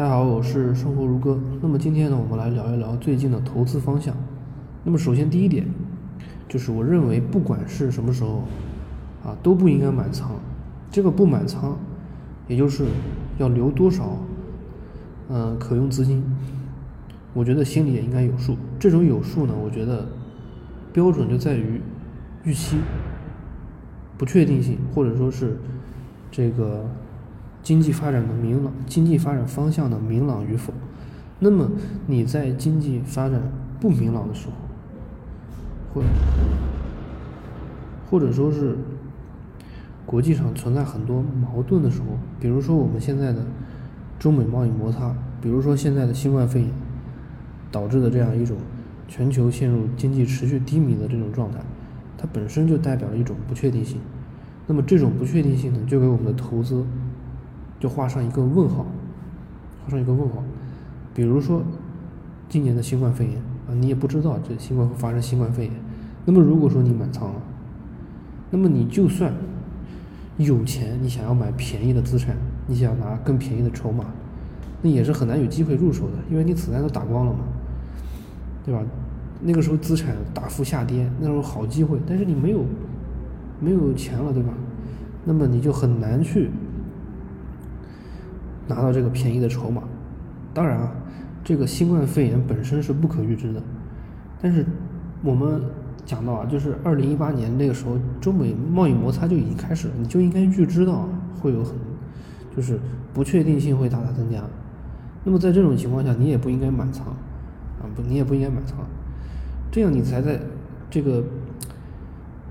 大家好，我是生活如歌。那么今天呢，我们来聊一聊最近的投资方向。那么首先第一点，就是我认为不管是什么时候，啊都不应该满仓。这个不满仓，也就是要留多少，嗯可用资金，我觉得心里也应该有数。这种有数呢，我觉得标准就在于预期、不确定性，或者说是这个。经济发展的明朗，经济发展方向的明朗与否，那么你在经济发展不明朗的时候，或或者说是国际上存在很多矛盾的时候，比如说我们现在的中美贸易摩擦，比如说现在的新冠肺炎导致的这样一种全球陷入经济持续低迷的这种状态，它本身就代表了一种不确定性。那么这种不确定性呢，就给我们的投资。就画上一个问号，画上一个问号。比如说，今年的新冠肺炎啊，你也不知道这新冠会发生新冠肺炎。那么如果说你满仓了，那么你就算有钱，你想要买便宜的资产，你想拿更便宜的筹码，那也是很难有机会入手的，因为你子弹都打光了嘛，对吧？那个时候资产大幅下跌，那时候好机会，但是你没有没有钱了，对吧？那么你就很难去。拿到这个便宜的筹码，当然啊，这个新冠肺炎本身是不可预知的，但是我们讲到啊，就是二零一八年那个时候，中美贸易摩擦就已经开始了，你就应该预知到会有很，就是不确定性会大大增加。那么在这种情况下，你也不应该满仓啊，不，你也不应该满仓，这样你才在这个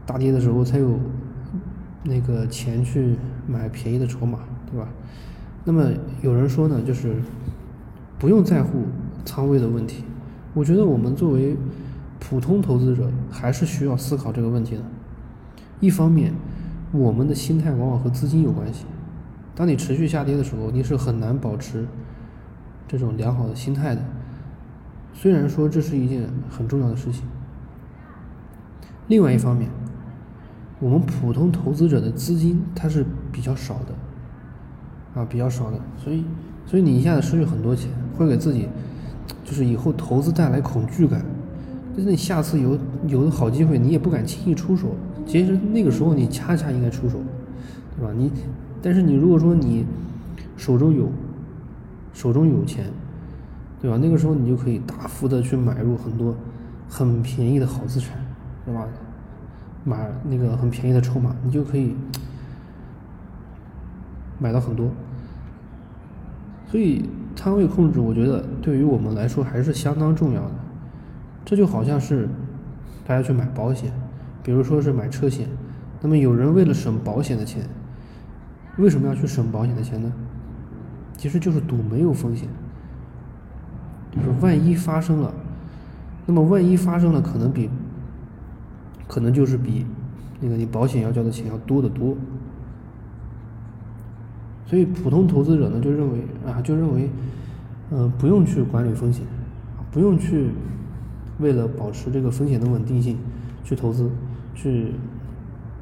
大跌的时候才有那个钱去买便宜的筹码，对吧？那么有人说呢，就是不用在乎仓位的问题。我觉得我们作为普通投资者，还是需要思考这个问题的。一方面，我们的心态往往和资金有关系。当你持续下跌的时候，你是很难保持这种良好的心态的。虽然说这是一件很重要的事情。另外一方面，我们普通投资者的资金它是比较少的。啊，比较少的，所以，所以你一下子失去很多钱，会给自己，就是以后投资带来恐惧感。就是你下次有有的好机会，你也不敢轻易出手。其实那个时候你恰恰应该出手，对吧？你，但是你如果说你手中有手中有钱，对吧？那个时候你就可以大幅的去买入很多很便宜的好资产，对吧？买那个很便宜的筹码，你就可以。买到很多，所以仓位控制，我觉得对于我们来说还是相当重要的。这就好像是大家去买保险，比如说是买车险，那么有人为了省保险的钱，为什么要去省保险的钱呢？其实就是赌没有风险，就是万一发生了，那么万一发生了，可能比，可能就是比那个你保险要交的钱要多得多。所以普通投资者呢，就认为啊，就认为，嗯，不用去管理风险，不用去为了保持这个风险的稳定性去投资，去，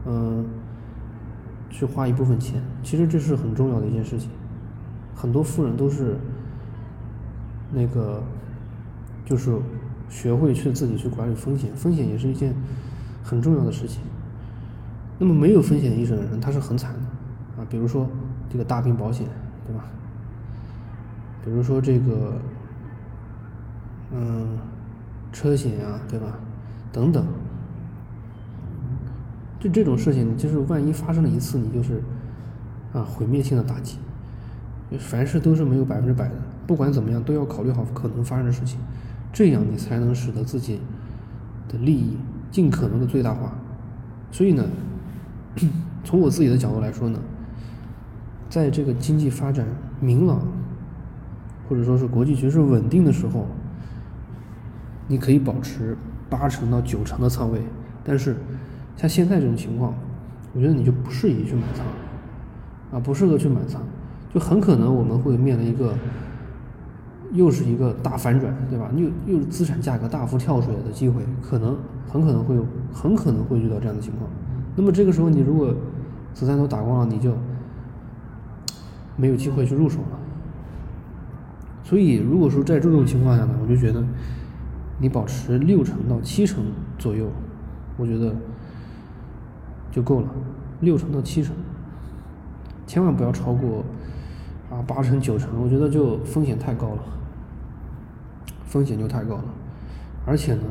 嗯，去花一部分钱。其实这是很重要的一件事情。很多富人都是那个，就是学会去自己去管理风险，风险也是一件很重要的事情。那么没有风险意识的人，他是很惨的啊，比如说。这个大病保险，对吧？比如说这个，嗯，车险啊，对吧？等等，就这种事情，就是万一发生了一次，你就是啊毁灭性的打击。凡事都是没有百分之百的，不管怎么样，都要考虑好可能发生的事情，这样你才能使得自己的利益尽可能的最大化。所以呢，从我自己的角度来说呢。在这个经济发展明朗，或者说是国际局势稳定的时候，你可以保持八成到九成的仓位。但是，像现在这种情况，我觉得你就不适宜去买仓，啊，不适合去买仓，就很可能我们会面临一个，又是一个大反转，对吧？又又是资产价格大幅跳水的机会，可能很可能会有，很可能会遇到这样的情况。那么这个时候，你如果子弹都打光了，你就。没有机会去入手了，所以如果说在这种情况下呢，我就觉得你保持六成到七成左右，我觉得就够了，六成到七成，千万不要超过啊八成九成，我觉得就风险太高了，风险就太高了，而且呢，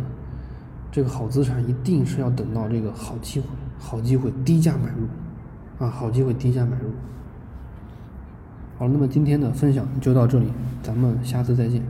这个好资产一定是要等到这个好机会、好机会低价买入，啊，好机会低价买入。好，那么今天的分享就到这里，咱们下次再见。